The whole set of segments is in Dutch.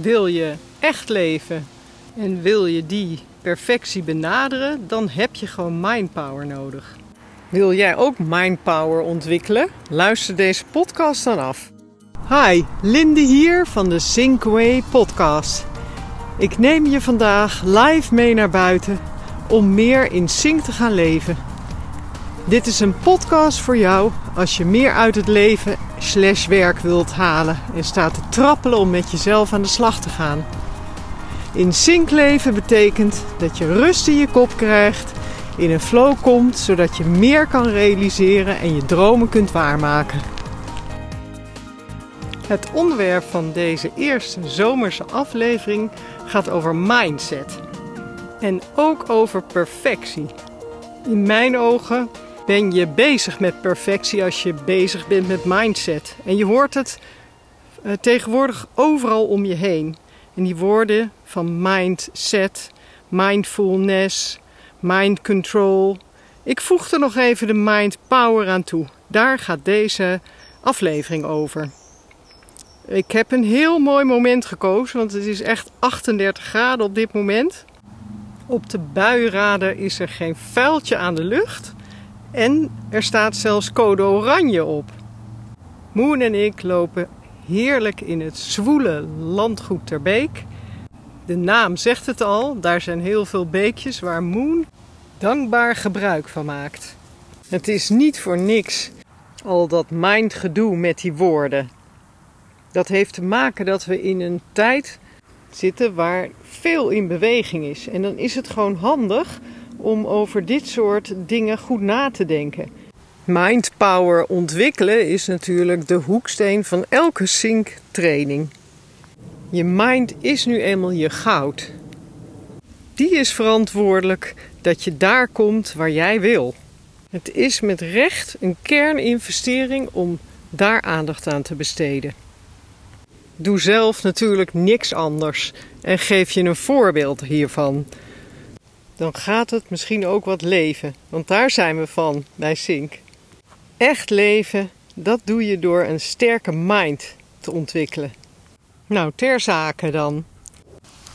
Wil je echt leven en wil je die perfectie benaderen, dan heb je gewoon mindpower nodig. Wil jij ook mindpower ontwikkelen? Luister deze podcast dan af. Hi, Linde hier van de Syncway podcast. Ik neem je vandaag live mee naar buiten om meer in sync te gaan leven. Dit is een podcast voor jou als je meer uit het leven slash werk wilt halen en staat te trappelen om met jezelf aan de slag te gaan. In sync leven betekent dat je rust in je kop krijgt, in een flow komt, zodat je meer kan realiseren en je dromen kunt waarmaken. Het onderwerp van deze eerste zomerse aflevering gaat over mindset. En ook over perfectie. In mijn ogen ben je bezig met perfectie als je bezig bent met mindset. En je hoort het uh, tegenwoordig overal om je heen. En die woorden van mindset, mindfulness, mind control. Ik voeg er nog even de mind power aan toe. Daar gaat deze aflevering over. Ik heb een heel mooi moment gekozen, want het is echt 38 graden op dit moment. Op de buienraden is er geen vuiltje aan de lucht. En er staat zelfs code oranje op. Moon en ik lopen heerlijk in het zwoele landgoed Terbeek. De naam zegt het al, daar zijn heel veel beekjes waar Moon dankbaar gebruik van maakt. Het is niet voor niks al dat mindgedoe met die woorden. Dat heeft te maken dat we in een tijd zitten waar veel in beweging is. En dan is het gewoon handig om over dit soort dingen goed na te denken. Mindpower ontwikkelen is natuurlijk de hoeksteen van elke sync training. Je mind is nu eenmaal je goud. Die is verantwoordelijk dat je daar komt waar jij wil. Het is met recht een kerninvestering om daar aandacht aan te besteden. Doe zelf natuurlijk niks anders en geef je een voorbeeld hiervan. Dan gaat het misschien ook wat leven, want daar zijn we van bij Sink. Echt leven, dat doe je door een sterke mind te ontwikkelen. Nou, ter zake dan.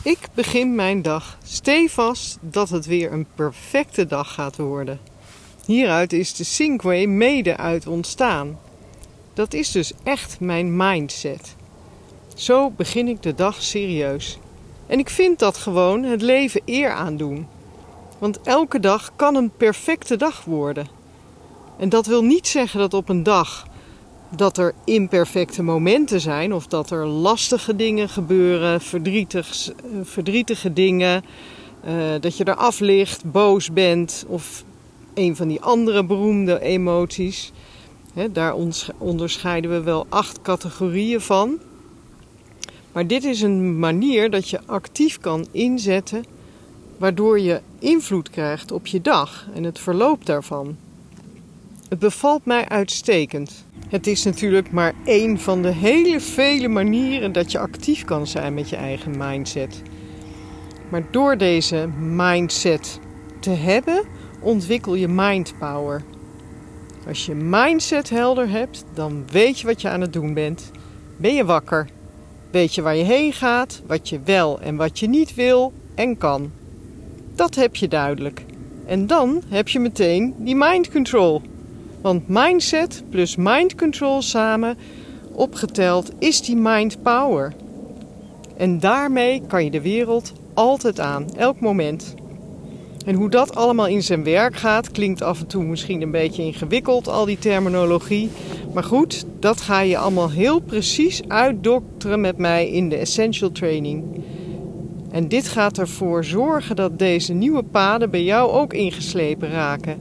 Ik begin mijn dag stevast dat het weer een perfecte dag gaat worden. Hieruit is de Sinkway mede uit ontstaan. Dat is dus echt mijn mindset. Zo begin ik de dag serieus. En ik vind dat gewoon het leven eer aandoen. Want elke dag kan een perfecte dag worden. En dat wil niet zeggen dat op een dag dat er imperfecte momenten zijn of dat er lastige dingen gebeuren, verdrietig, eh, verdrietige dingen, uh, dat je eraf ligt, boos bent of een van die andere beroemde emoties. daar onderscheiden we wel acht categorieën van. Maar dit is een manier dat je actief kan inzetten, waardoor je invloed krijgt op je dag en het verloop daarvan. Het bevalt mij uitstekend. Het is natuurlijk maar één van de hele vele manieren dat je actief kan zijn met je eigen mindset. Maar door deze mindset te hebben, ontwikkel je mindpower. Als je mindset helder hebt, dan weet je wat je aan het doen bent. Ben je wakker? Weet je waar je heen gaat, wat je wel en wat je niet wil en kan. Dat heb je duidelijk. En dan heb je meteen die mind control. Want mindset plus mind control samen opgeteld is die mind power. En daarmee kan je de wereld altijd aan, elk moment. En hoe dat allemaal in zijn werk gaat, klinkt af en toe misschien een beetje ingewikkeld, al die terminologie. Maar goed, dat ga je allemaal heel precies uitdokteren met mij in de Essential Training. En dit gaat ervoor zorgen dat deze nieuwe paden bij jou ook ingeslepen raken.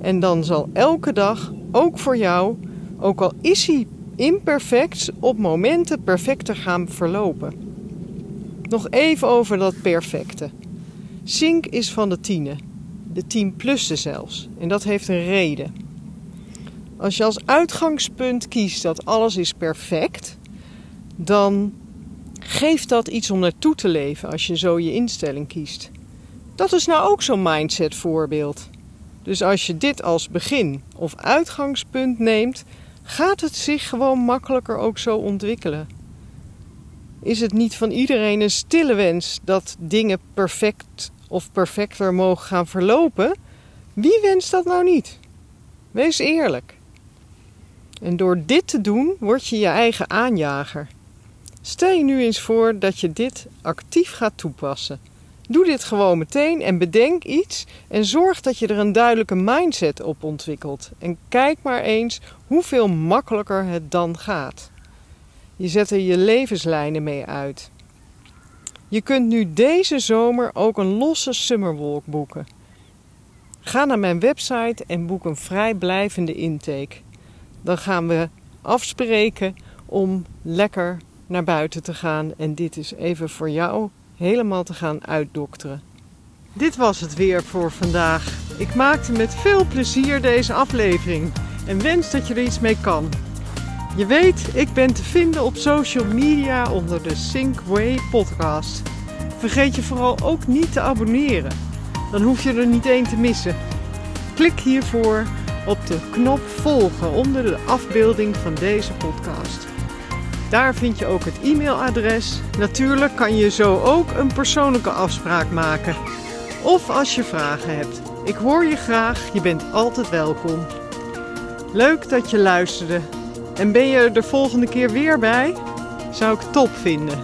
En dan zal elke dag, ook voor jou, ook al is hij imperfect, op momenten perfecter gaan verlopen. Nog even over dat perfecte. Zink is van de tienen, de 10 plussen zelfs. En dat heeft een reden. Als je als uitgangspunt kiest dat alles is perfect, dan geeft dat iets om naartoe te leven als je zo je instelling kiest. Dat is nou ook zo'n mindset voorbeeld. Dus als je dit als begin of uitgangspunt neemt, gaat het zich gewoon makkelijker ook zo ontwikkelen. is het niet van iedereen een stille wens dat dingen perfect of perfecter mogen gaan verlopen? Wie wenst dat nou niet? Wees eerlijk. En door dit te doen, word je je eigen aanjager. Stel je nu eens voor dat je dit actief gaat toepassen. Doe dit gewoon meteen en bedenk iets en zorg dat je er een duidelijke mindset op ontwikkelt. En kijk maar eens hoeveel makkelijker het dan gaat. Je zet er je levenslijnen mee uit. Je kunt nu deze zomer ook een losse summerwalk boeken. Ga naar mijn website en boek een vrijblijvende intake. Dan gaan we afspreken om lekker naar buiten te gaan en dit is even voor jou helemaal te gaan uitdokteren. Dit was het weer voor vandaag. Ik maakte met veel plezier deze aflevering en wens dat je er iets mee kan. Je weet, ik ben te vinden op social media onder de Synkway podcast. Vergeet je vooral ook niet te abonneren. Dan hoef je er niet één te missen. Klik hiervoor op de knop volgen onder de afbeelding van deze podcast. Daar vind je ook het e-mailadres. Natuurlijk kan je zo ook een persoonlijke afspraak maken. Of als je vragen hebt. Ik hoor je graag, je bent altijd welkom. Leuk dat je luisterde. En ben je er de volgende keer weer bij? Zou ik top vinden.